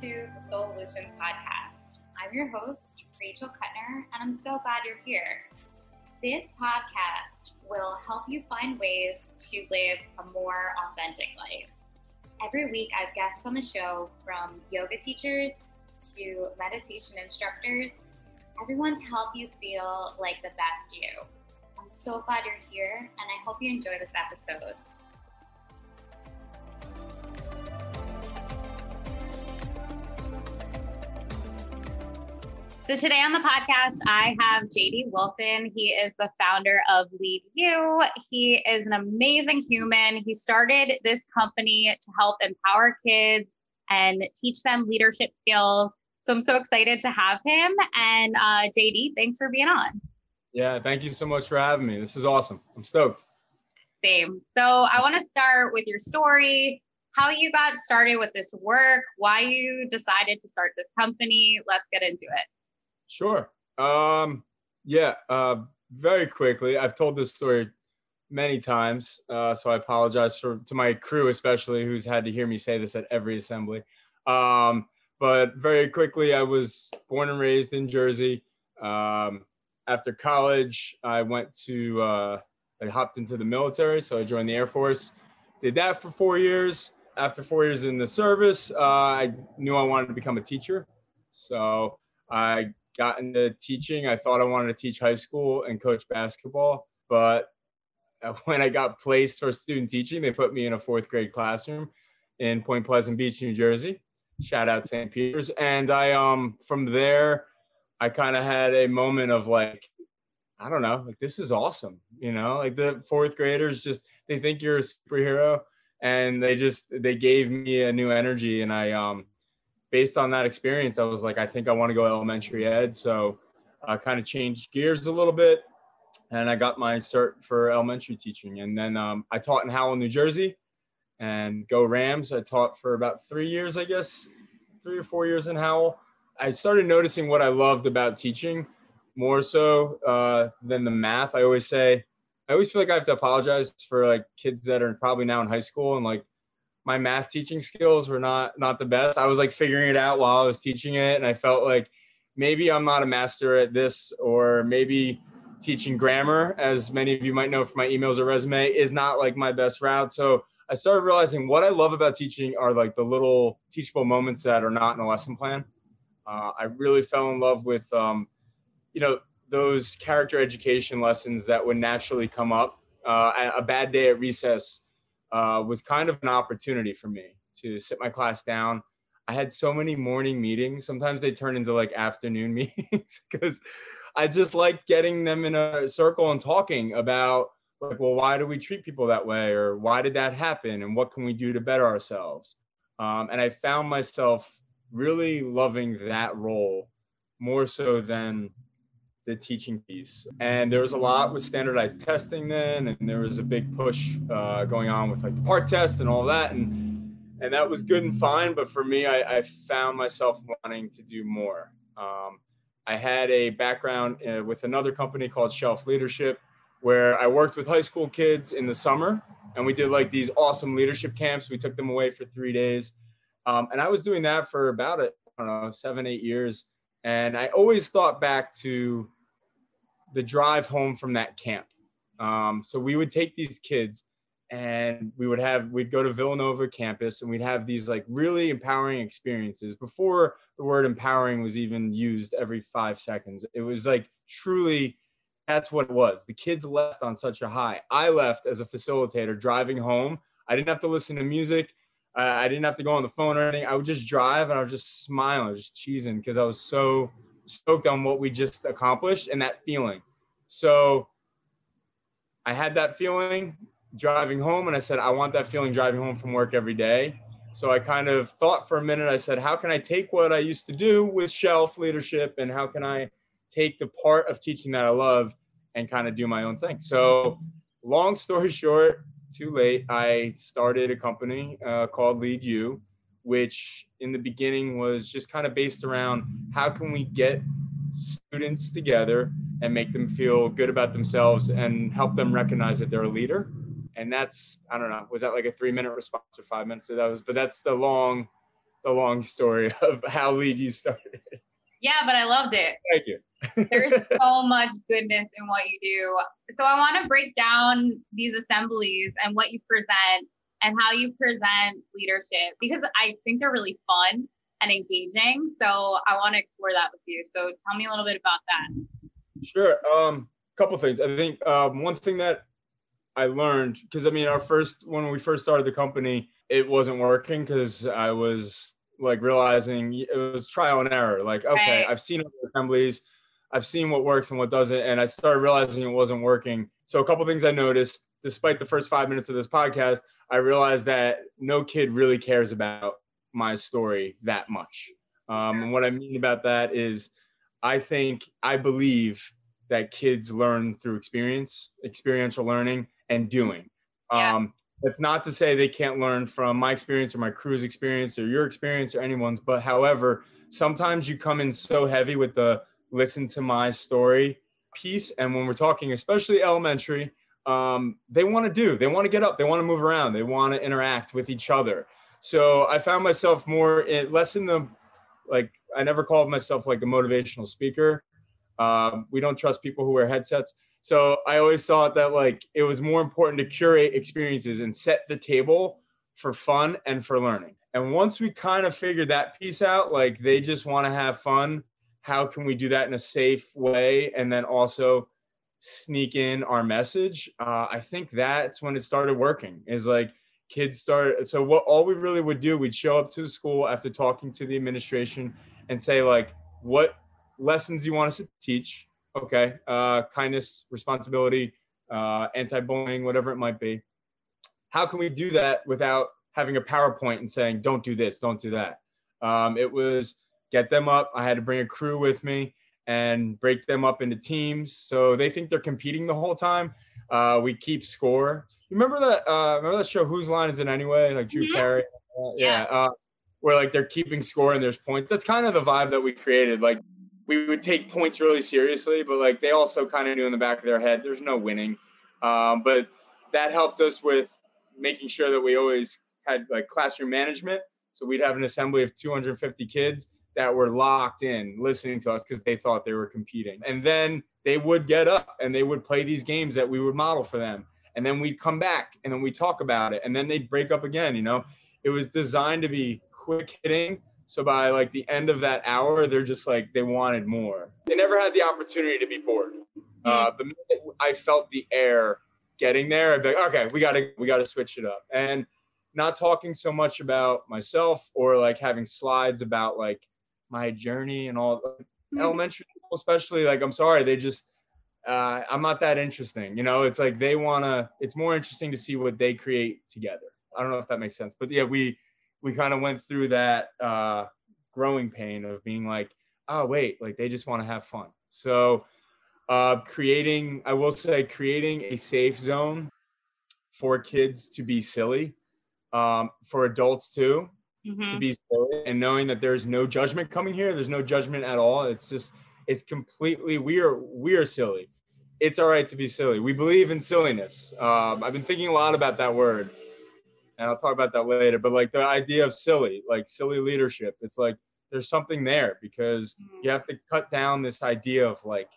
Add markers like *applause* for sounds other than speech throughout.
to the Soul Solutions Podcast. I'm your host, Rachel Kuttner, and I'm so glad you're here. This podcast will help you find ways to live a more authentic life. Every week, I have guests on the show from yoga teachers to meditation instructors, everyone to help you feel like the best you. I'm so glad you're here, and I hope you enjoy this episode. So today on the podcast, I have JD Wilson. He is the founder of Lead You. He is an amazing human. He started this company to help empower kids and teach them leadership skills. So I'm so excited to have him. And uh, JD, thanks for being on. Yeah, thank you so much for having me. This is awesome. I'm stoked. Same. So I want to start with your story, how you got started with this work, why you decided to start this company. Let's get into it. Sure. Um, yeah, uh, very quickly. I've told this story many times, uh, so I apologize for to my crew, especially who's had to hear me say this at every assembly. Um, but very quickly, I was born and raised in Jersey. Um, after college, I went to uh, I hopped into the military, so I joined the Air Force. Did that for four years. After four years in the service, uh, I knew I wanted to become a teacher. So I got into teaching. I thought I wanted to teach high school and coach basketball, but *laughs* when I got placed for student teaching, they put me in a fourth grade classroom in Point Pleasant Beach, New Jersey. Shout out St. Peter's. And I um from there, I kind of had a moment of like, I don't know, like this is awesome. You know, like the fourth graders just they think you're a superhero and they just they gave me a new energy and I um based on that experience, I was like, I think I want to go elementary ed. So I kind of changed gears a little bit and I got my cert for elementary teaching. And then um, I taught in Howell, New Jersey and go Rams. I taught for about three years, I guess, three or four years in Howell. I started noticing what I loved about teaching more so uh, than the math. I always say, I always feel like I have to apologize for like kids that are probably now in high school and like my math teaching skills were not not the best. I was like figuring it out while I was teaching it, and I felt like maybe I'm not a master at this, or maybe teaching grammar, as many of you might know from my emails or resume, is not like my best route. So I started realizing what I love about teaching are like the little teachable moments that are not in a lesson plan. Uh, I really fell in love with, um, you know, those character education lessons that would naturally come up. Uh, a bad day at recess uh, was kind of an opportunity for me to sit my class down. I had so many morning meetings. Sometimes they turn into like afternoon *laughs* meetings because I just liked getting them in a circle and talking about like, well, why do we treat people that way, or why did that happen, and what can we do to better ourselves? Um, and I found myself really loving that role more so than the teaching piece. And there was a lot with standardized testing then, and there was a big push uh, going on with like the PARCC test and all that. And and that was good and fine. But for me, I, I found myself wanting to do more. Um, I had a background uh, with another company called Shelf Leadership, where I worked with high school kids in the summer, and we did like these awesome leadership camps. We took them away for three days, um, and I was doing that for about I don't know seven eight years. And I always thought back to the drive home from that camp. Um, so we would take these kids and we would have we'd go to Villanova campus and we'd have these like really empowering experiences before the word empowering was even used every 5 seconds. It was like truly that's what it was. The kids left on such a high. I left as a facilitator driving home. I didn't have to listen to music. I didn't have to go on the phone or anything. I would just drive and I was just smiling, just cheesing because I was so stoked on what we just accomplished and that feeling. So I had that feeling driving home and I said, I want that feeling driving home from work every day. So I kind of thought for a minute. I said, how can I take what I used to do with shelf leadership and how can I take the part of teaching that I love and kind of do my own thing? So, long story *laughs* short, too late, I started a company uh, called Lead You, which in the beginning was just kind of based around how can we get students together and make them feel good about themselves and help them recognize that they're a leader and that's i don't know was that like a three minute response or five minutes so that was but that's the long the long story *laughs* of how Lead You started. Yeah, but I loved it. Thank you. There's *laughs* so much goodness in what you do. So I want to break down these assemblies and what you present and how you present leadership because I think they're really fun and engaging. So I want to explore that with you. So tell me a little bit about that. Sure. Um, couple things. I think um, one thing that I learned because I mean, our first when we first started the company, it wasn't working because I was like realizing it was trial and error. Like, okay, Right. I've seen other assemblies, I've seen what works and what doesn't, and I started realizing it wasn't working. So a couple things I noticed, despite the first five minutes of this podcast, I realized that no kid really cares about my story that much. Um, and what I mean about that is, I think I believe that kids learn through experience, experiential learning, and doing. Yeah. Um, that's not to say they can't learn from my experience or my crew's experience or your experience or anyone's, but however, sometimes you come in so heavy with the listen to my story piece. And when we're talking, especially elementary, um, they want to do, they want to get up, they want to move around, they want to interact with each other. So I found myself more in less in the like, I never called myself like a motivational speaker. Um, we don't trust people who wear headsets. So I always thought that like it was more important to curate experiences and set the table for fun and for learning. And once we kind of figured that piece out, like they just want to have fun, how can we do that in a safe way and then also sneak in our message? Uh, I think that's when it started working. Is like kids start So what all we really would do, we'd show up to the school after talking to the administration and say like, what lessons you want us to teach? okay uh, kindness responsibility uh, anti-bullying whatever it might be how can we do that without having a powerpoint and saying don't do this don't do that um, it was get them up. I had to bring a crew with me and break them up into teams. So they think they're competing the whole time. Uh, we keep score. Remember that uh, remember that show whose line is it anyway? Like drew Mhm. carey? Uh, yeah, Uh, where like they're keeping score and there's points. That's kind of the vibe that we created. Like we would take points really seriously, but like they also kind of knew in the back of their head, there's no winning. Um, but that helped us with making sure that we always had like classroom management. So we'd have an assembly of 250 kids that were locked in listening to us because they thought they were competing. And then they would get up and they would play these games that we would model for them. And then we'd come back and then we'd talk about it. And then they'd break up again. You know, it was designed to be quick hitting so by like the end of that hour, they're just like they wanted more. They never had the opportunity to be bored. Uh, the minute I felt the air getting there, I'd be like, okay, we gotta we gotta switch it up. And not talking so much about myself or like having slides about like my journey and all elementary people especially like i'm sorry they just uh, i'm not that interesting you know? It's like they want to it's more interesting to see what they create together. I don't know if that makes sense but yeah we we kind of went through that uh, growing pain of being like oh wait like they just want to have fun. So uh, creating i will say creating a safe zone for kids to be silly um, for adults too to Mhm. be silly and knowing that there's no judgment coming here there's no judgment at all. It's just it's completely we are we are silly. It's all right to be silly. We believe in silliness. Um, i've been thinking a lot about that word and i'll talk about that later but like the idea of silly like silly leadership it's like there's something there because Mhm. you have to cut down this idea of like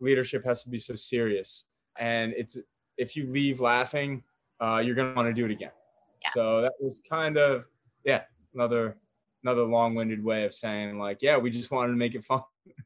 leadership has to be so serious. And it's if you leave laughing uh, you're going to want to do it again. Yes. so that was kind of yeah another another long-winded way of saying like yeah we just wanted to make it fun *laughs*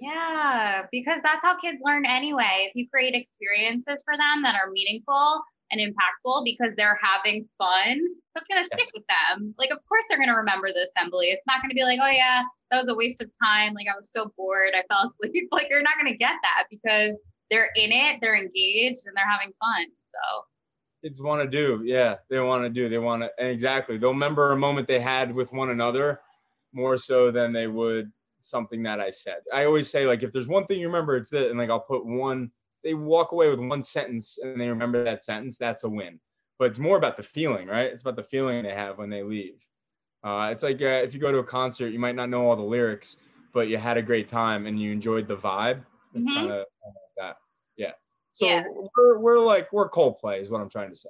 Yeah, because that's how kids learn anyway. If you create experiences for them that are meaningful and impactful because they're having fun, that's going to stick Yes. with them. Like, of course, they're going to remember the assembly. It's not going to be like, oh, yeah, that was a waste of time. Like, I was so bored. I fell asleep. *laughs* Like, you're not going to get that because they're in it, they're engaged, and they're having fun. So, kids want to do yeah they want to do they want to and exactly they'll remember a moment they had with one another more so than they would something that i said. I always say like if there's one thing you remember it's that and like i'll put one they walk away with one sentence and they remember that sentence that's a win. But it's more about the feeling right? It's about the feeling they have when they leave. Uh, it's like uh, if you go to a concert you might not know all the lyrics but you had a great time and you enjoyed the vibe. It's Mhm. kind of like that so Yeah. we're, we're like we're coldplay is what i'm trying to say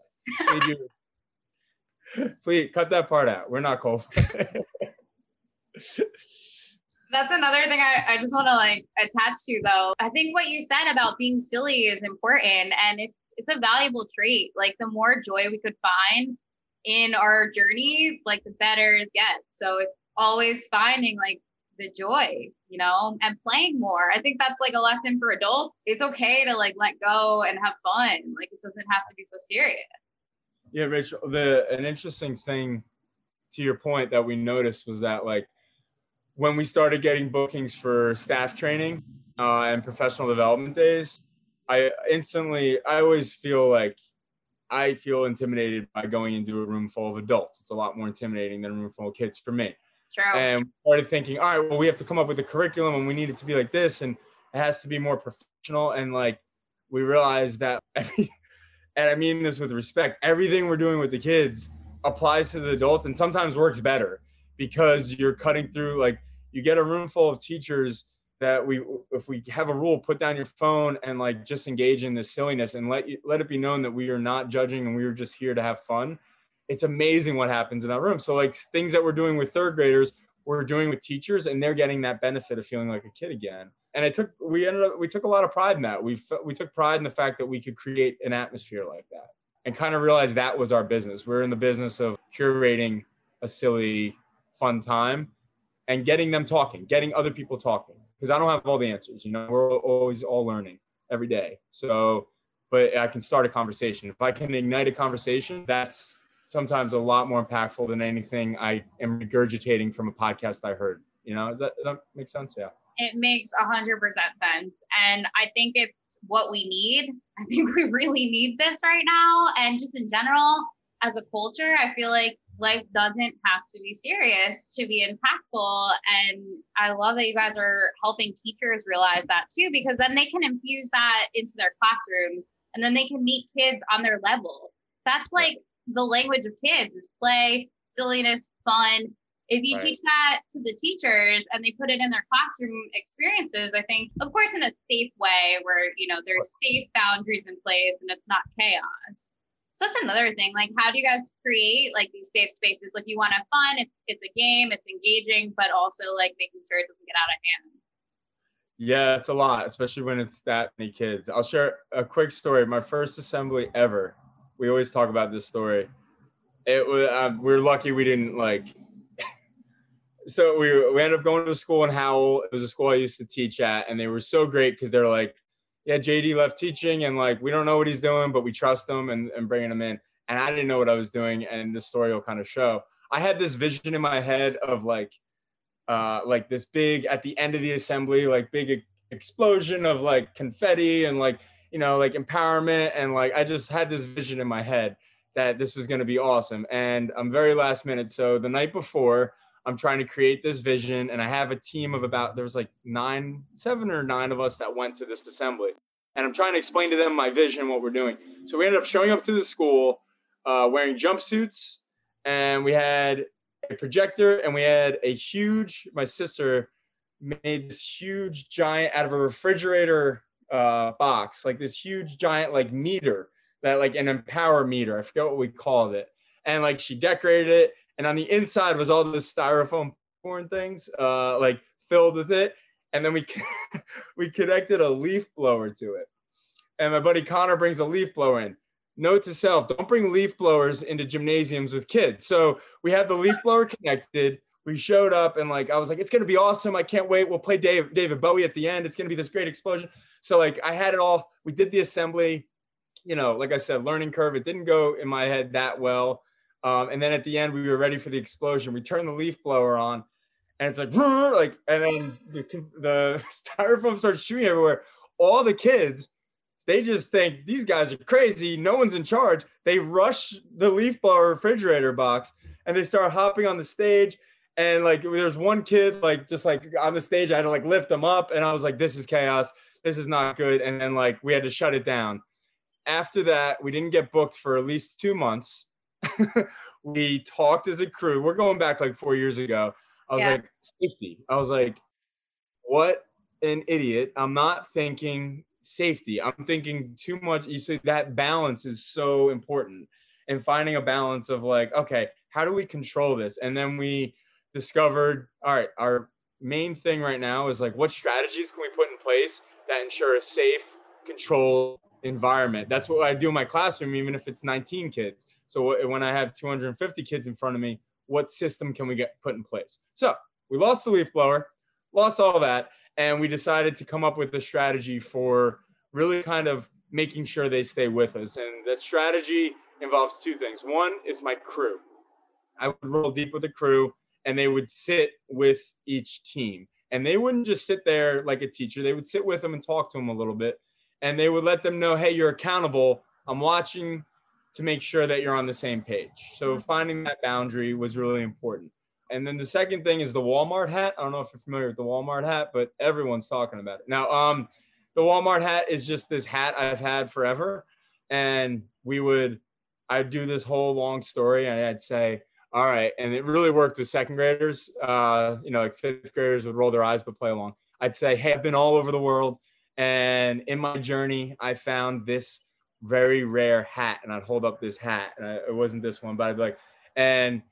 *laughs* Please cut that part out. We're not cold. *laughs* That's another thing I, I just want to like attach to though. I think what you said about being silly is important and it's it's a valuable trait. Like the more joy we could find in our journey, like the better it gets. So it's always finding like the joy, you know, and playing more. I think that's like a lesson for adults. It's okay to like let go and have fun. Like it doesn't have to be so serious. Yeah, Rachel, the an interesting thing to your point that we noticed was that like when we started getting bookings for staff training uh, and professional development days, I instantly I always feel like I feel intimidated by going into a room full of adults. It's a lot more intimidating than a room full of kids for me. True. And started thinking, all right, well, we have to come up with a curriculum and we need it to be like this and it has to be more professional. And like we realized that *laughs* and I mean this with respect, everything we're doing with the kids applies to the adults and sometimes works better because you're cutting through like you get a room full of teachers that we if we have a rule put down your phone and like just engage in this silliness and let you let it be known that we are not judging and we are just here to have fun it's amazing what happens in that room so like things that we're doing with third graders we're doing with teachers and they're getting that benefit of feeling like a kid again and I took we ended up we took a lot of pride in that we we took pride in the fact that we could create an atmosphere like that and kind of realized that was our business we're in the business of curating a silly fun time and getting them talking getting other people talking because I don't have all the answers. You know, we're always all learning every day. So, but I can start a conversation. If I can ignite a conversation, that's sometimes a lot more impactful than anything I am regurgitating from a podcast I heard. You know, does that, does that make sense? Yeah. It makes a hundred percent sense. And I think it's what we need. *laughs* I think we really need this right now. And just in general, as a culture, I feel like life doesn't have to be serious to be impactful. And I love that you guys are helping teachers realize that too, because then they can infuse that into their classrooms and then they can meet kids on their level. That's like the language of kids is play, silliness, fun. If you right. teach that to the teachers and they put it in their classroom experiences, I think, of course, in a safe way where, you know, there's safe boundaries in place and it's not chaos. So that's another thing. Like, how do you guys create like these safe spaces? Like, you want to have fun. It's it's a game. It's engaging, but also like making sure it doesn't get out of hand. Yeah, it's a lot, especially when it's that many kids. I'll share a quick story. My first assembly ever. We always talk about this story. It was um, we are lucky we didn't like. *laughs* so we we ended up going to a school in Howell. It was a school I used to teach at, and they were so great because they're like yeah, JD left teaching and like we don't know what he's doing, but we trust him and, and bringing him in. And I didn't know what I was doing, and this story will kind of show. I had this vision in my head of like, uh, like this big at the end of the assembly, like big explosion of like confetti and like you know like empowerment and like I just had this vision in my head that this was going to be awesome. And I'm very last minute, so the night before I'm trying to create this vision, and I have a team of about there was like nine, seven or nine of us that went to this assembly, and I'm trying to explain to them my vision, what we're doing. So we ended up showing up to the school, uh, wearing jumpsuits, and we had a projector, and we had a huge. My sister made this huge giant out of a refrigerator uh, box, like this huge giant like meter that like an empower meter. I forget what we called it, and like she decorated it and on the inside was all the styrofoam porn things, uh, like filled with it. And then we *laughs* we connected a leaf blower to it. And my buddy Connor brings a leaf blower in. Note to self: don't bring leaf blowers into gymnasiums with kids. So we had the leaf blower connected. We showed up and like I was like, it's gonna be awesome. I can't wait. We'll play Dave, David Bowie at the end. It's gonna be this great explosion. So like I had it all. We did the assembly. You know, like I said, learning curve. It didn't go in my head that well. Um, and then at the end, we were ready for the explosion. We turned the leaf blower on, and it's like, *laughs* like, and then the, the *laughs* styrofoam starts shooting everywhere. All the kids, they just think these guys are crazy. No one's in charge. They rush the leaf blower refrigerator box and they start hopping on the stage. And like, there's one kid, like, just like on the stage, I had to like lift them up. And I was like, this is chaos. This is not good. And then like, we had to shut it down. After that, we didn't get booked for at least two months *laughs* we talked as a crew. We're going back like four years ago. I was yeah. like, safety. I was like, what an idiot. I'm not thinking safety. I'm thinking too much. You say that balance is so important. and finding a balance of like, okay, how do we control this? And then we discovered, all right, our main thing right now is like, what strategies can we put in place that ensure a safe, controlled environment? That's what I do in my classroom, even if it's 19 kids. So when I have 250 kids in front of me, what system can we get put in place? So we lost the leaf blower, lost all that, and we decided to come up with a strategy for really kind of making sure they stay with us. And that strategy involves two things. One is my crew. I would roll deep with the crew and they would sit with each team. And they wouldn't just sit there like a teacher, they would sit with them and talk to them a little bit. And they would let them know, hey, you're accountable. I'm watching to make sure that you're on the same page. So mm-hmm. finding that boundary was really important. And then the second thing is the Walmart hat. I don't know if you're familiar with the Walmart hat, but everyone's talking about it. Now, um, the Walmart hat is just this hat I've had forever. And we would, I'd do this whole long story and I'd say, all right. And it really worked with second graders. Uh, you know, like fifth graders would roll their eyes but play along. I'd say, hey, I've been all over the world. And in my journey, I found this very rare hat. And I'd hold up this hat. And I, it wasn't this one, but I'd be like, and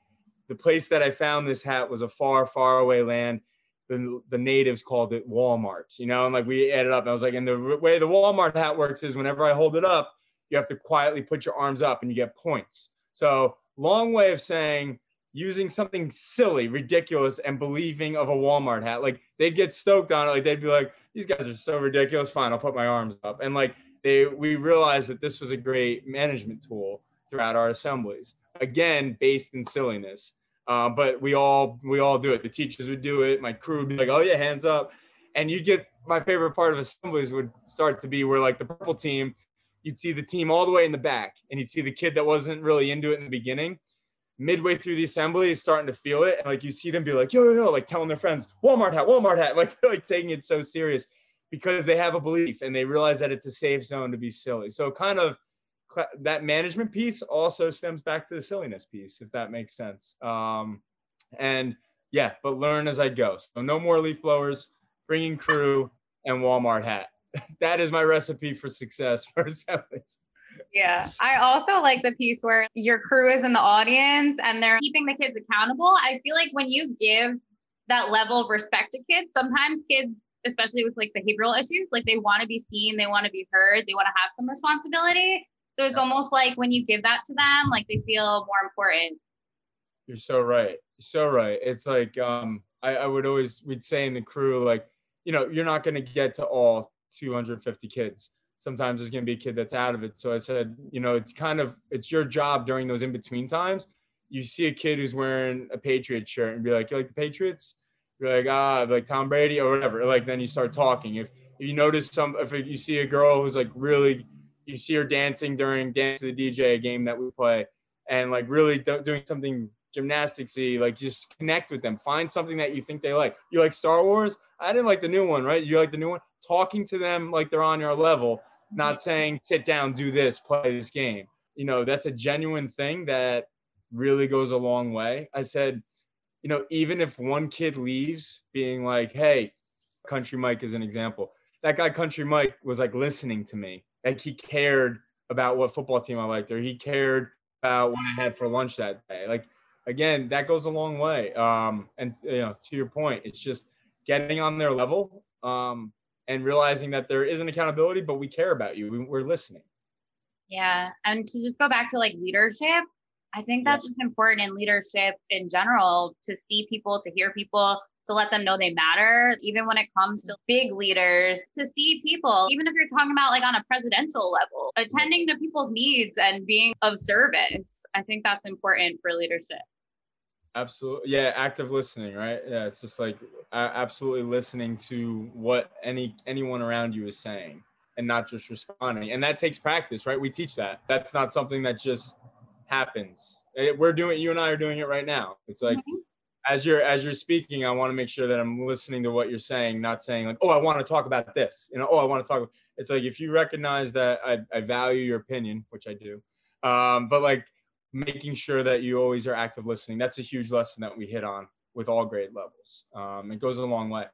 the place that I found this hat was a far, far away land the, the natives called it Walmart, you know, and like we added up. I was like, and the way the Walmart hat works is whenever I hold it up, you have to quietly put your arms up and you get points. So long way of saying using something silly, ridiculous, and believing of a Walmart hat. Like they'd get stoked on it. Like they'd be like, these guys are so ridiculous. Fine, I'll put my arms up. And like they, we realized that this was a great management tool throughout our assemblies. Again, based in silliness. Uh, but we all we all do it. The teachers would do it. My crew would be like, "Oh yeah, hands up," and you get my favorite part of assemblies would start to be where like the purple team, you'd see the team all the way in the back, and you'd see the kid that wasn't really into it in the beginning. Midway through the assembly, is starting to feel it, and like you see them be like, "Yo, yo, yo!" Like telling their friends, "Walmart hat, Walmart hat!" *laughs* Like like taking it so serious because they have a belief and they realize that it's a safe zone to be silly. So kind of that management piece also stems back to the silliness piece, if that makes sense. Um, and yeah, but learn as I go. So no more leaf blowers, bringing crew, and Walmart hat. *laughs* that is my recipe for success *laughs* for assemblies. Yeah. I also like the piece where your crew is in the audience and they're keeping the kids accountable. I feel like when you give that level of respect to kids, sometimes kids, especially with like behavioral issues, like they want to be seen, they want to be heard, they want to have some responsibility. So it's almost like when you give that to them, like they feel more important. You're so right. You're so right. It's like um, I, I would always we'd say in the crew like, you know, you're not going to get to all 250 kids. Sometimes there's going to be a kid that's out of it. So I said, you know, it's kind of it's your job during those in between times. You see a kid who's wearing a Patriot shirt and be like, you like the Patriots? You're like, ah, like Tom Brady or whatever. Like then you start talking. If, if you notice some, if you see a girl who's like really you see her dancing during Dance to the DJ, a game that we play, and like really do- doing something gymnasticsy, like just connect with them. Find something that you think they like. You like Star Wars? I didn't like the new one, right? You like the new one? Talking to them like they're on your level, not saying sit down, do this, play this game. You know, that's a genuine thing that really goes a long way. I said, you know, even if one kid leaves being like, hey, Country Mike is an example. That guy, Country Mike, was like listening to me like he cared about what football team I liked or he cared about what I had for lunch that day. Like again, that goes a long way. Um, and you know, to your point, it's just getting on their level um, and realizing that there isn't accountability, but we care about you. We, we're listening. Yeah, and to just go back to like leadership, I think that's yeah. just important in leadership in general to see people, to hear people, to let them know they matter, even when it comes to big leaders, to see people, even if you're talking about like on a presidential level, attending to people's needs and being of service. I think that's important for leadership. Absolutely. Yeah. Active listening, right? Yeah. It's just like absolutely listening to what any anyone around you is saying and not just responding. And that takes practice, right? We teach that. That's not something that just happens. Eh, we're doing, you and I are doing it right now. It's like, mm-hmm as you're as you're speaking, I want to make sure that I'm listening to what you're saying, not saying like, oh, I want to talk about this. You know, oh, I want to talk. It's like if you recognize that I, I value your opinion, which I do, um, but like making sure that you always are active listening. That's a huge lesson that we hit on with all grade levels. Um, it goes a long way.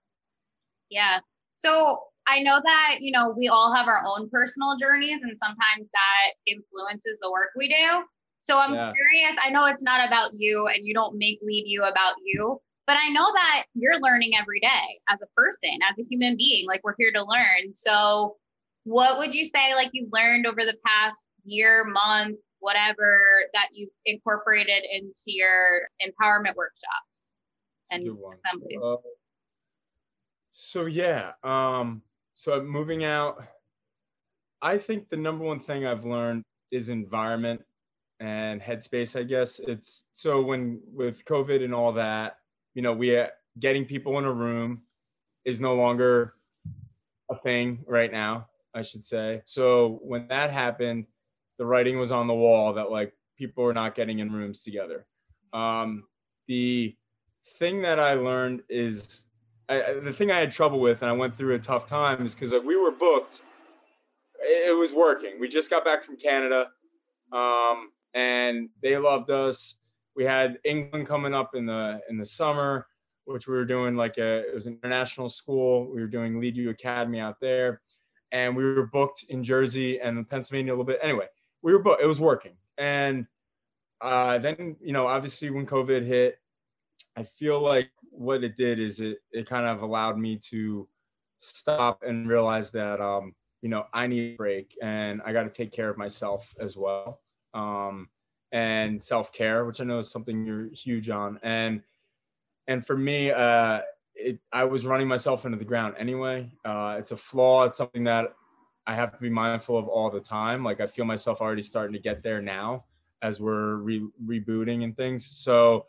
Yeah. So I know that, you know, we all have our own personal journeys and sometimes that influences the work we do. So I'm Yeah. curious. I know it's not about you and you don't make lead you about you, but I know that you're learning every day as a person, as a human being. Like we're here to learn. So what would you say like you've learned over the past year, month, whatever that you've incorporated into your empowerment workshops and assemblies? Uh, so yeah, um, so moving out, I think the number one thing I've learned is environment and headspace. I guess it's so when with COVID and all that, you know, we uh, getting people in a room is no longer a thing right now. I should say. So when that happened, the writing was on the wall that like people were not getting in rooms together. Um, the thing that I learned is I, the thing I had trouble with, and I went through a tough time, is because like, we were booked. It, it was working. We just got back from Canada, um, and they loved us. We had England coming up in the in the summer, which we were doing like a it was an international school. We were doing Lead You Academy out there, and we were booked in Jersey and Pennsylvania a little bit. Anyway, we were both It was working, and uh, then you know obviously when COVID hit, I feel like what it did is it it kind of allowed me to stop and realize that um, you know I need a break and I got to take care of myself as well. Um, and self care, which I know is something you're huge on. And and for me, uh, it, I was running myself into the ground anyway. Uh, it's a flaw. It's something that I have to be mindful of all the time. Like I feel myself already starting to get there now as we're re- rebooting and things. So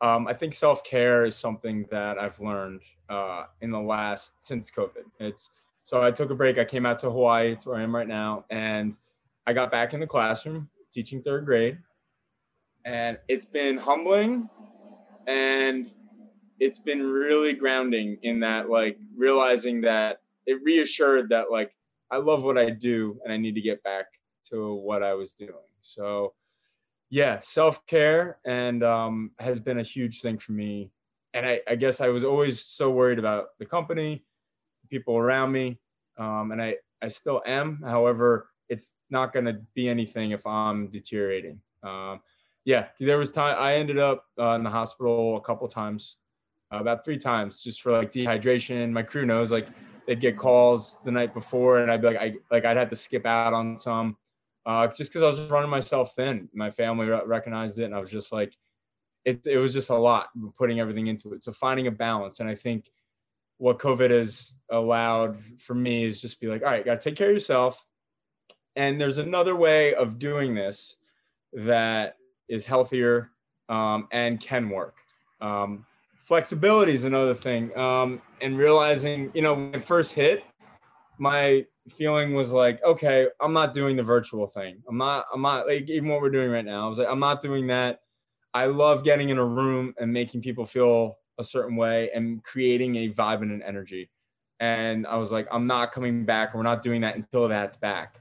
um, I think self care is something that I've learned uh, in the last since COVID. It's so I took a break. I came out to Hawaii. It's where I am right now, and I got back in the classroom teaching third grade, and it's been humbling, and it's been really grounding in that like realizing that it reassured that like I love what I do and I need to get back to what I was doing. So yeah, self care and um, has been a huge thing for me. And I, I guess I was always so worried about the company, people around me, um, and I, I still am. However, it's not going to be anything if I'm deteriorating. Um, yeah, there was time I ended up uh, in the hospital a couple times, uh, about three times, just for like dehydration. My crew knows like they'd get calls the night before, and I'd be like, I like I'd have to skip out on some uh, just because I was just running myself thin. My family re- recognized it, and I was just like, it, it was just a lot putting everything into it. So finding a balance, and I think what COVID has allowed for me is just be like, all right, got to take care of yourself. And there's another way of doing this that is healthier um, and can work. Um, flexibility is another thing, um, and realizing, you know, when it first hit, my feeling was like, okay, I'm not doing the virtual thing. I'm not, I'm not like even what we're doing right now. I was like, I'm not doing that. I love getting in a room and making people feel a certain way and creating a vibe and an energy. And I was like, I'm not coming back. We're not doing that until that's back.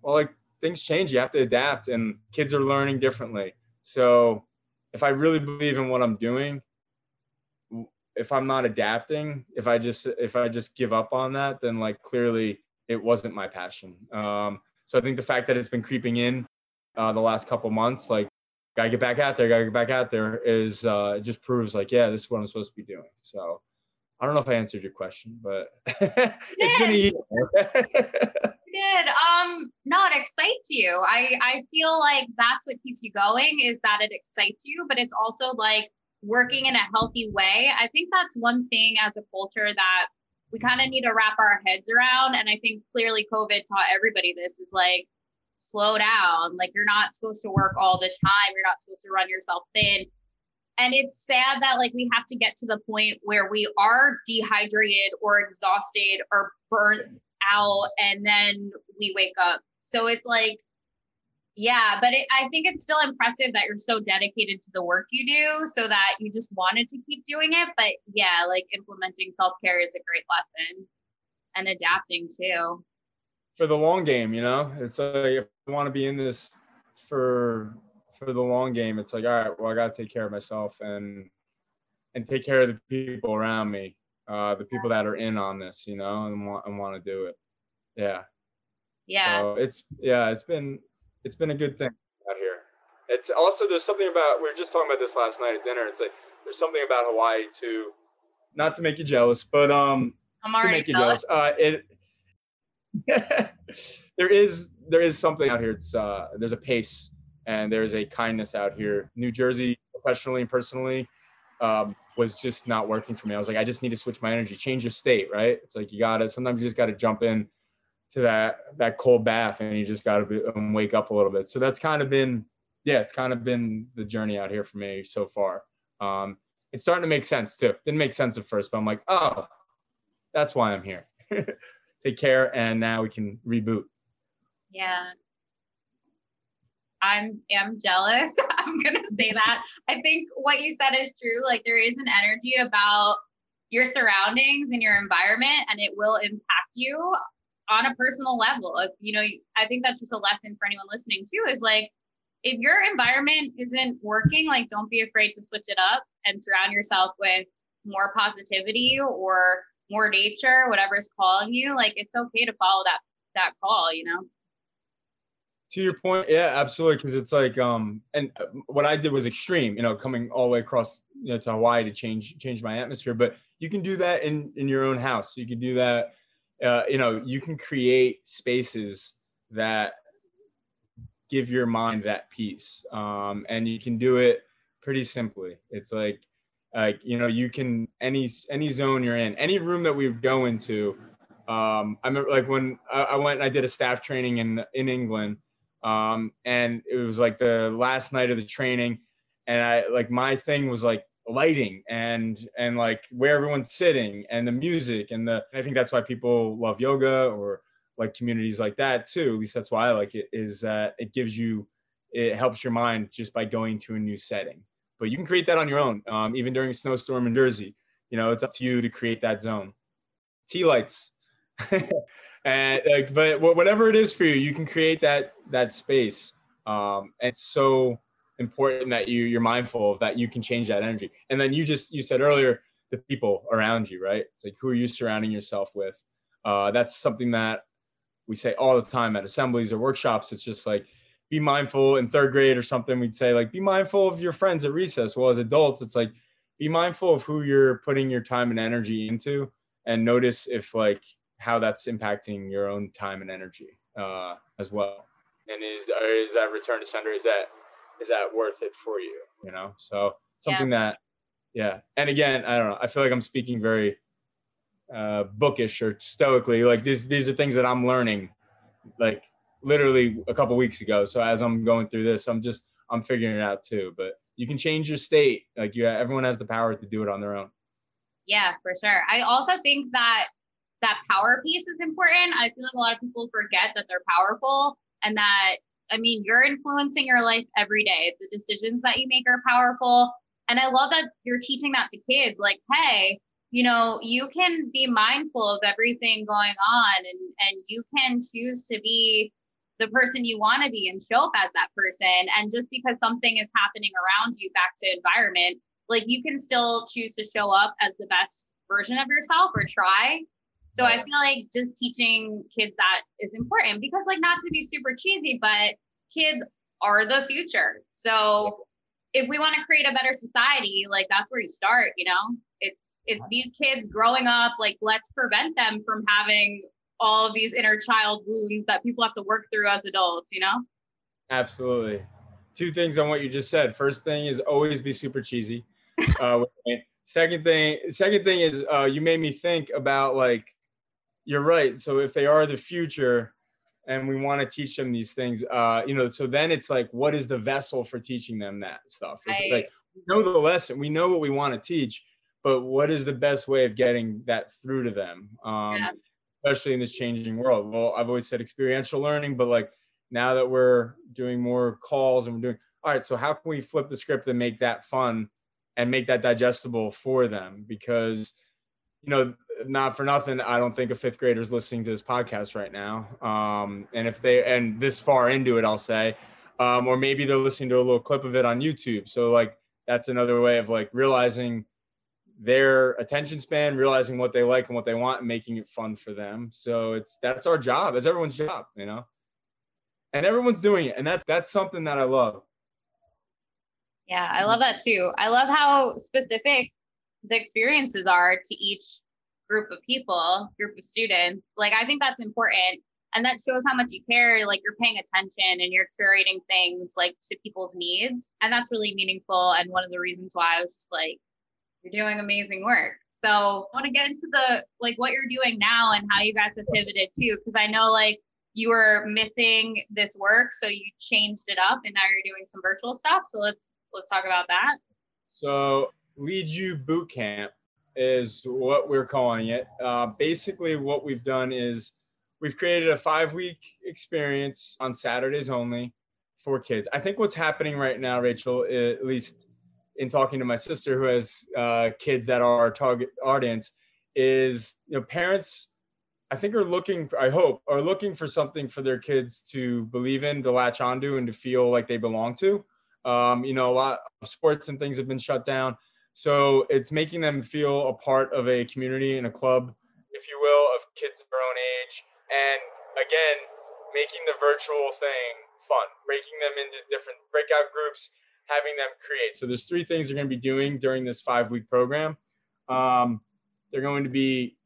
Well, like things change. You have to adapt, and kids are learning differently. So if I really believe in what I'm doing, if I'm not adapting, if I just if I just give up on that, then like clearly it wasn't my passion. Um, so I think the fact that it's been creeping in uh, the last couple months, like gotta get back out there, gotta get back out there, is uh, it just proves like yeah, this is what I'm supposed to be doing. So I don't know if I answered your question, but *laughs* it's been a year. did. Um, no, it excites you. I I feel like that's what keeps you going is that it excites you, but it's also like working in a healthy way. I think that's one thing as a culture that we kind of need to wrap our heads around. And I think clearly COVID taught everybody this is like slow down. Like you're not supposed to work all the time. You're not supposed to run yourself thin. And it's sad that like we have to get to the point where we are dehydrated or exhausted or burnt out and then we wake up. So it's like, yeah, but it, I think it's still impressive that you're so dedicated to the work you do so that you just wanted to keep doing it. But yeah, like implementing self care is a great lesson and adapting too. For the long game, you know, it's like if I want to be in this for for the long game, it's like all right, well, I got to take care of myself and and take care of the people around me, uh, the people that are in on this, you know, and want and want to do it. Yeah. Yeah. So it's yeah, it's been it's been a good thing out here. It's also there's something about we were just talking about this last night at dinner. It's like there's something about Hawaii too, not to make you jealous, but um, I'm to make you jealous. jealous. Uh, it *laughs* there is there is something out here. It's uh, there's a pace and there's a kindness out here. New Jersey, professionally and personally, um, was just not working for me. I was like, I just need to switch my energy, change your state, right? It's like you gotta sometimes you just gotta jump in to that that cold bath and you just be, um, wake up a little bit. So that's kind of been yeah, it's kind of been the journey out here for me so far. Um, it's starting to make sense too. Didn't make sense at first, but I'm like, oh, that's why I'm here. *laughs* Take care, and now we can reboot. Yeah. I'm am jealous. *laughs* I'm gonna say that. I think what you said is true. Like there is an energy about your surroundings and your environment, and it will impact you on a personal level. If you know, I think that's just a lesson for anyone listening too. Is like if your environment isn't working, like don't be afraid to switch it up and surround yourself with more positivity or more nature, whatever's calling you. Like it's okay to follow that that call. You know. to your point yeah absolutely because it's like um and uh, what i did was extreme you know coming all the way across you know to hawaii to change change my atmosphere but you can do that in in your own house you can do that uh, you know you can create spaces that give your mind that peace um and you can do it pretty simply. It's like like you know you can any any zone you're in any room that we go into um i remember like when I, I went and i did a staff training in in england um, and it was like the last night of the training and i like my thing was like lighting and and like where everyone's sitting and the music and the i think that's why people love yoga or like communities like that too. At least that's why i like it is that it gives you it helps your mind just by going to a new setting. But you can create that on your own um, even during a snowstorm in jersey. You know it's up to you to create that zone. Tea lights. *laughs* And like but whatever it is for you you can create that that space. Um and so important that you you're mindful of that you can change that energy and then you just you said earlier the people around you right it's like who are you surrounding yourself with uh that's something that we say all the time at assemblies or workshops it's just like be mindful in third grade or something we'd say like be mindful of your friends at recess well as adults it's like be mindful of who you're putting your time and energy into and notice if like how that's impacting your own time and energy uh, as well. And is is that return to sender? Is that is that worth it for you? You know, so something that yeah. And again, I don't know. I feel like I'm speaking very uh, bookish or stoically. Like these these are things that I'm learning, like literally a couple weeks ago. So as I'm going through this, I'm just I'm figuring it out too. But you can change your state. Like you, everyone has the power to do it on their own. Yeah, for sure. I also think that that power piece is important. I feel like a lot of people forget that they're powerful and that, I mean, you're influencing your life every day. The decisions that you make are powerful. And I love that you're teaching that to kids like, hey, you know, you can be mindful of everything going on and, and you can choose to be the person you want to be and show up as that person. And just because something is happening around you back to environment, like you can still choose to show up as the best version of yourself or try. So I feel like just teaching kids that is important because like not to be super cheesy, but kids are the future. So if we want to create a better society, like that's where you start, you know? It's it's these kids growing up, like let's prevent them from having all of these inner child wounds that people have to work through as adults, you know? Absolutely. Two things on what you just said. First thing is always be super cheesy. Uh, second thing, second thing is uh, you made me think about like you're right. So if they are the future, and we want to teach them these things, uh, you know, so then it's like, what is the vessel for teaching them that stuff? It's Right. like we know the lesson, we know what we want to teach, but what is the best way of getting that through to them? Um, Yeah. especially in this changing world. Well, I've always said experiential learning, but like now that we're doing more calls and we're doing all right so how can we flip the script and make that fun and make that digestible for them because you know not for nothing i don't think a fifth grader's listening to this podcast right now. Um, and if they and this far into it i'll say um, or maybe they're listening to a little clip of it on youtube. So like that's another way of like realizing their attention span realizing what they like and what they want and making it fun for them. So it's that's our job. It's everyone's job you know? And everyone's doing it and that's that's something that i love. Yeah, I love that too. I love how specific the experiences are to each group of people, group of students. Like, I think that's important. And that shows how much you care. Like, you're paying attention and you're curating things like to people's needs. And that's really meaningful. And one of the reasons why I was just like, you're doing amazing work. So I want to get into the like what you're doing now and how you guys have pivoted too. Cause I know like you were missing this work, so you changed it up and now you're doing some virtual stuff. So let's let's talk about that. So Lead You Boot Camp is what we're calling it. Uh, basically, what we've done is we've created a five week experience on Saturdays only for kids. I think what's happening right now, Rachel, at least in talking to my sister who has uh, kids that are our target audience, is you know parents I think are looking, I hope, are looking for something for their kids to believe in, to latch onto, and to feel like they belong to. Um, you know, a lot of sports and things have been shut down. So it's making them feel a part of a community and a club, if you will, of kids their own age. And again, making the virtual thing fun, breaking them into different breakout groups, having them create. So there's three things they're going to be doing during this five week program. Um, they're going to be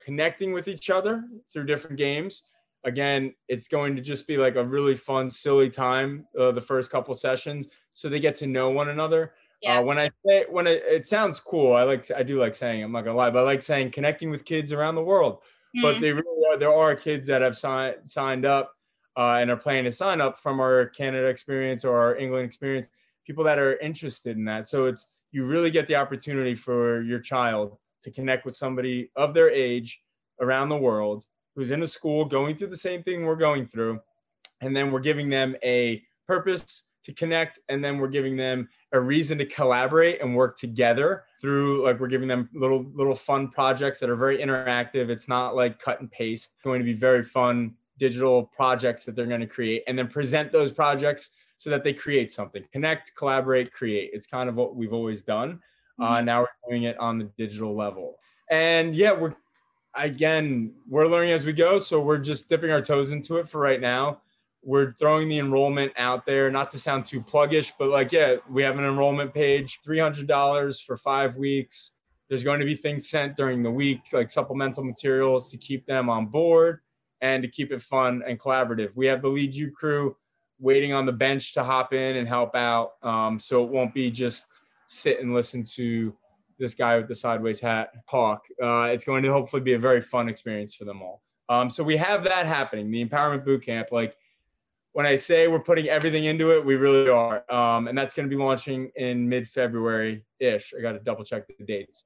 connecting with each other through different games. Again, it's going to just be like a really fun, silly time uh, the first couple sessions, so they get to know one another. Uh, yeah. Uh, when I say when it, it sounds cool, I like I do like saying I'm not gonna lie, but I like saying connecting with kids around the world. Mm. But they really are. There are kids that have signed signed up uh, and are planning to sign up from our Canada experience or our England experience. People that are interested in that. So it's you really get the opportunity for your child to connect with somebody of their age around the world who's in a school going through the same thing we're going through. And then we're giving them a purpose to connect. And then we're giving them a reason to collaborate and work together through like we're giving them little little fun projects that are very interactive. It's not like cut and paste. It's going to be very fun digital projects that they're going to create and then present those projects so that they create something. Connect, collaborate, create. It's kind of what we've always done. Uh, mm-hmm. now we're doing it on the digital level. And yeah, we're again, we're learning as we go. So we're just dipping our toes into it for right now. We're throwing the enrollment out there, not to sound too pluggish, but like, yeah, we have an enrollment page, $300 for five weeks. There's going to be things sent during the week, like supplemental materials to keep them on board and to keep it fun and collaborative. We have the Lead You crew waiting on the bench to hop in and help out. Um, so it won't be just sit and listen to this guy with the sideways hat talk. Uh, it's going to hopefully be a very fun experience for them all. Um, so we have that happening, the empowerment boot camp. Like when I say we're putting everything into it, we really are. Um, and that's going to be launching in mid February ish. I got to double check the dates.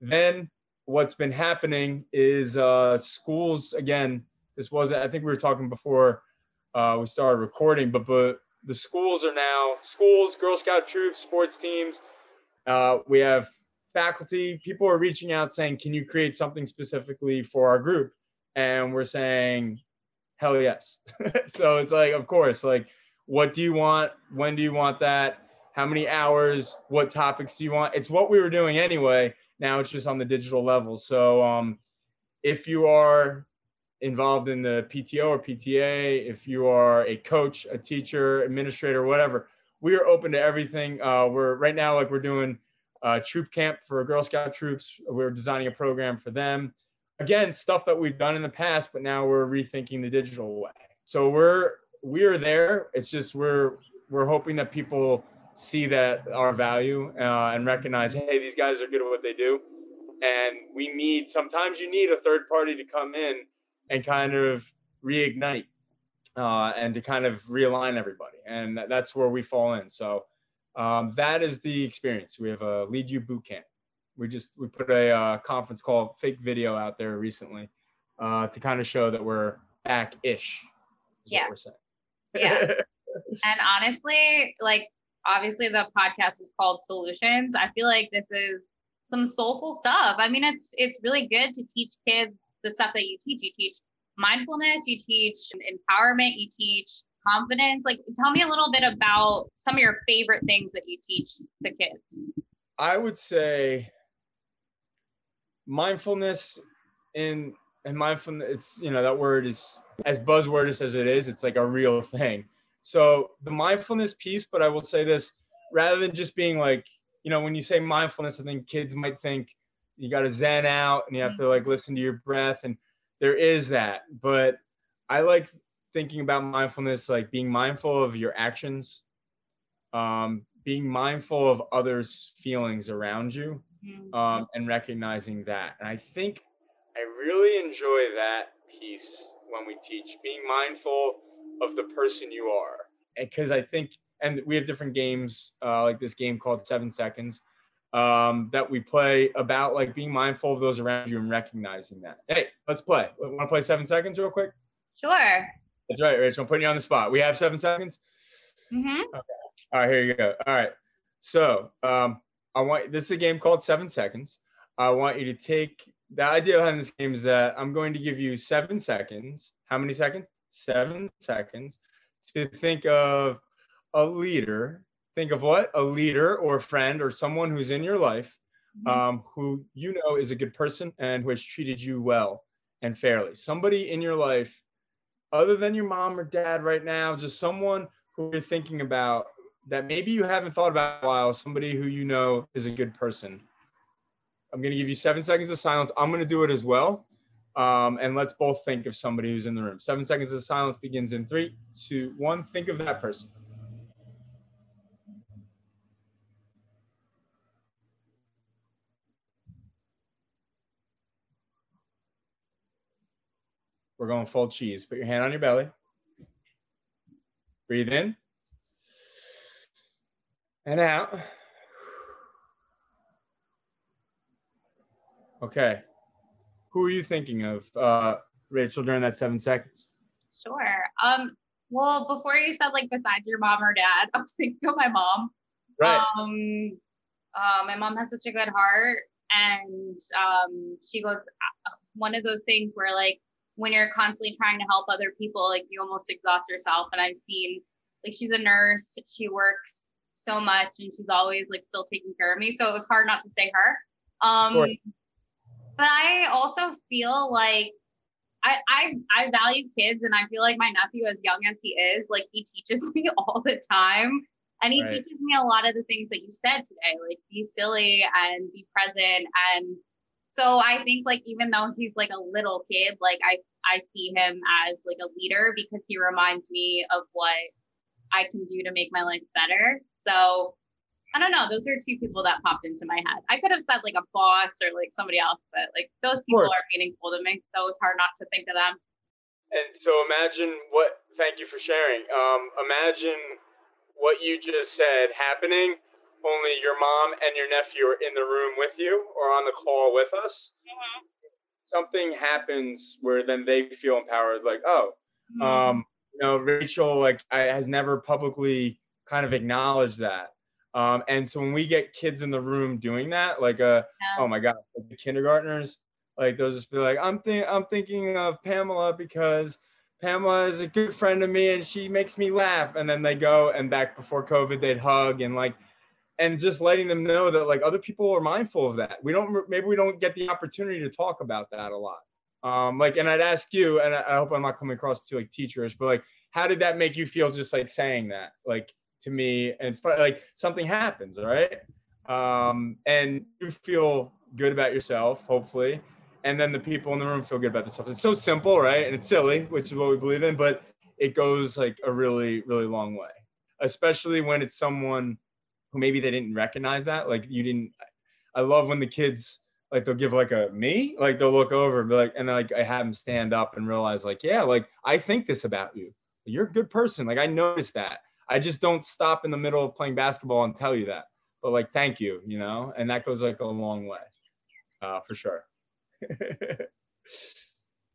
Then what's been happening is uh, schools, again, this wasn't, I think we were talking before uh, we started recording, but, but the schools are now schools, Girl Scout troops, sports teams, uh, we have faculty, people are reaching out saying, Can you create something specifically for our group? And we're saying, Hell yes. *laughs* so it's like, of course, like, what do you want? When do you want that? How many hours? What topics do you want? It's what we were doing anyway. Now it's just on the digital level. So um, if you are involved in the PTO or PTA, if you are a coach, a teacher, administrator, whatever, we are open to everything. Uh, we're right now like we're doing uh, troop camp for Girl Scout troops. We're designing a program for them. Again, stuff that we've done in the past, but now we're rethinking the digital way. So we're we're there. It's just we're we're hoping that people see that our value uh, and recognize, hey, these guys are good at what they do, and we need sometimes you need a third party to come in and kind of reignite uh, and to kind of realign everybody. And that's where we fall in. So um, that is the experience. We have a Lead You Boot Camp. We just we put a uh, conference call fake video out there recently uh, to kind of show that we're back ish. Yeah. yeah. *laughs* and honestly, like obviously the podcast is called Solutions. I feel like this is some soulful stuff. I mean, it's it's really good to teach kids the stuff that you teach. You teach mindfulness, you teach empowerment, you teach confidence. Like, tell me a little bit about some of your favorite things that you teach the kids. I would say mindfulness and and mindfulness it's you know that word is as buzzwordish as it is it's like a real thing so the mindfulness piece but i will say this rather than just being like, you know, when you say mindfulness, I think kids might think you got to zen out and you have to like Mm-hmm. listen to your breath. And there is that. But I like thinking about mindfulness like being mindful of your actions, um, being mindful of others' feelings around you. Um, and recognizing that. And I think I really enjoy that piece when we teach being mindful of the person you are. Because I think, and we have different games, uh, like this game called Seven Seconds, um, that we play about like being mindful of those around you and recognizing that. Hey, let's play. Want to play Seven Seconds real quick? Sure. That's right, Rachel. I'm putting you on the spot. We have seven seconds. Mm-hmm. All right, here you go. All right. So um, I want this is a game called Seven Seconds. I want you to take the idea behind this game is that I'm going to give you seven seconds. How many seconds? Seven seconds to think of a leader. Think of what? A leader or a friend or someone who's in your life um, who you know is a good person and who has treated you well and fairly. Somebody in your life, other than your mom or dad right now, just someone who you're thinking about that maybe you haven't thought about a while, somebody who you know is a good person. I'm going to give you seven seconds of silence. I'm going to do it as well. Um, and let's both think of somebody who's in the room. Seven seconds of silence begins in three, two, one. Think of that person. We're going full cheese. Put your hand on your belly. Breathe in and out. Okay. Who are you thinking of, uh, Rachel, during that seven seconds? Sure. Um, well, before you said like besides your mom or dad, *laughs* I was thinking of my mom. Right. Um, uh, my mom has such a good heart, and um, she goes uh, one of those things where like when you're constantly trying to help other people, like you almost exhaust yourself. And I've seen like she's a nurse, she works so much, and she's always like still taking care of me. So it was hard not to say her. Um, Sure. but I also feel like I, I I value kids and I feel like my nephew, as young as he is, like he teaches *laughs* me all the time. And he Right. teaches me a lot of the things that you said today, like be silly and be present. And so I think like even though he's like a little kid, like I I see him as like a leader because he reminds me of what I can do to make my life better. So I don't know. Those are two people that popped into my head. I could have said like a boss or like somebody else, but like those people are meaningful to me. So it's hard not to think of them. And so imagine what, thank you for sharing. Um, imagine what you just said happening, only your mom and your nephew are in the room with you or on the call with us. Something happens where then they feel empowered, like, oh, Mm-hmm. um, you know, Rachel like I, has never publicly kind of acknowledged that. Um, and so when we get kids in the room doing that, like uh, Yeah. oh my god, like the kindergartners, like they'll just be like, I'm think I'm thinking of Pamela because Pamela is a good friend of me and she makes me laugh. And then they go and back before COVID, they'd hug and like, and just letting them know that like other people are mindful of that. We don't maybe we don't get the opportunity to talk about that a lot. Um, like, and I'd ask you, and I, hope I'm not coming across to like teachers, but like, how did that make you feel? Just like saying that, like to me, and like something happens, all right? Um, and you feel good about yourself, hopefully, and then the people in the room feel good about themselves. It's so simple, right? And it's silly, which is what we believe in, but it goes like a really, really long way, especially when it's someone who maybe they didn't recognize that, like you didn't. I love when the kids like they'll give like a me? Like they'll look over and be like and then like i have them stand up and realize like yeah like i think this about you. You're a good person. Like i noticed that. I just don't stop in the middle of playing basketball and tell you that. But like thank you you know? And that goes like a long way uh for sure. *laughs*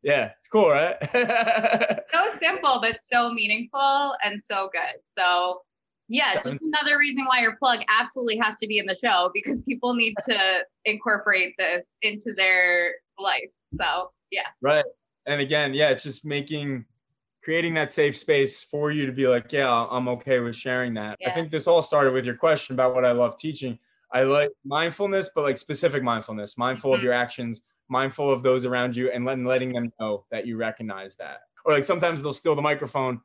Yeah it's cool right? *laughs* So simple, but so meaningful and so good. So yeah, just another reason why your plug absolutely has to be in the show because people need to incorporate this into their life. So yeah. Right. And again, yeah, it's just making creating that safe space for you to be like, yeah, I'm okay with sharing that. I think this all started with your question about what I love teaching. I like mindfulness, but like specific mindfulness, mindful of Mhm. your actions, mindful of those around you, and letting letting them know that you recognize that. Or like sometimes they'll steal the microphone,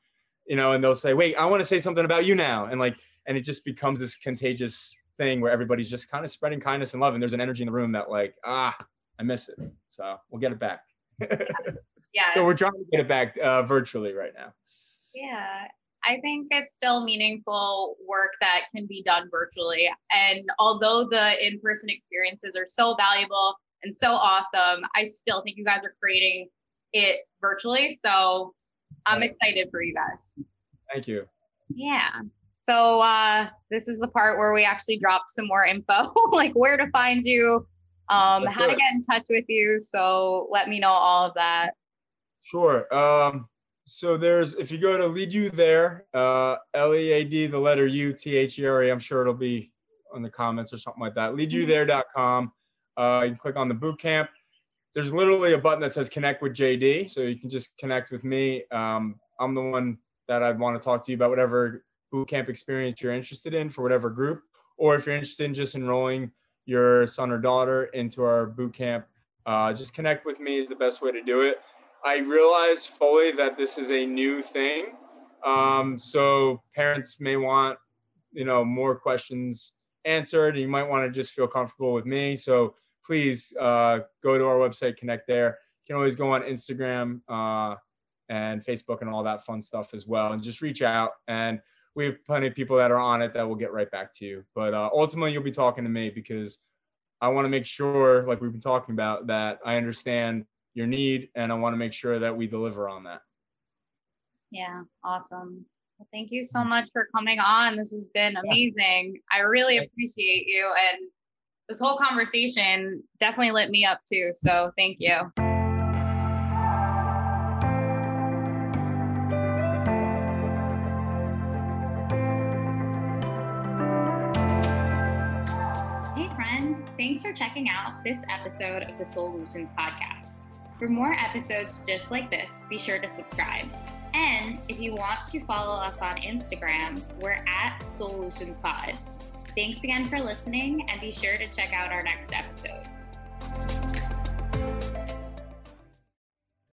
you know, and they'll say, "Wait, I want to say something about you now," and like and it just becomes this contagious thing where everybody's just kind of spreading kindness and love and there's an energy in the room that like ah i miss it. So we'll get it back. *laughs* Yeah so we're trying to get it back uh, virtually right now. Yeah. I think it's still meaningful work that can be done virtually. And although the in person experiences are so valuable and so awesome, I still think you guys are creating it virtually. So I'm excited for you guys. Thank you. Yeah. So uh, this is the part where we actually drop some more info, *laughs* like where to find you, um, how to get in touch with you. So let me know all of that. Sure. Um, so there's if you go to lead you there, uh, L E A D the letter U T H E R E. I'm sure it'll be on the comments or something like that. LeadUThere.com. Uh, you can click on the boot camp. There's literally a button that says connect with JD, so you can just connect with me. Um, I'm the one that I'd want to talk to you about whatever boot camp experience you're interested in for whatever group, or if you're interested in just enrolling your son or daughter into our boot camp, uh, just connect with me is the best way to do it. I realize fully that this is a new thing. Um, so parents may want, you know, more questions answered. You might want to just feel comfortable with me. So please uh, go to our website, connect there. You can always go on Instagram uh, and Facebook and all that fun stuff as well, and just reach out. And we have plenty of people that are on it that will get right back to you. But uh, ultimately, you'll be talking to me because I want to make sure, like we've been talking about, that I understand your need and i want to make sure that we deliver on that yeah awesome well, thank you so mm. much for coming on this has been amazing i really appreciate you and this whole conversation definitely lit me up too so thank you Hey, friend. Thanks for checking out this episode of the Solutions Podcast. For more episodes just like this, be sure to subscribe. And if you want to follow us on Instagram, we're at Solutions Pod. Thanks again for listening, and be sure to check out our next episode.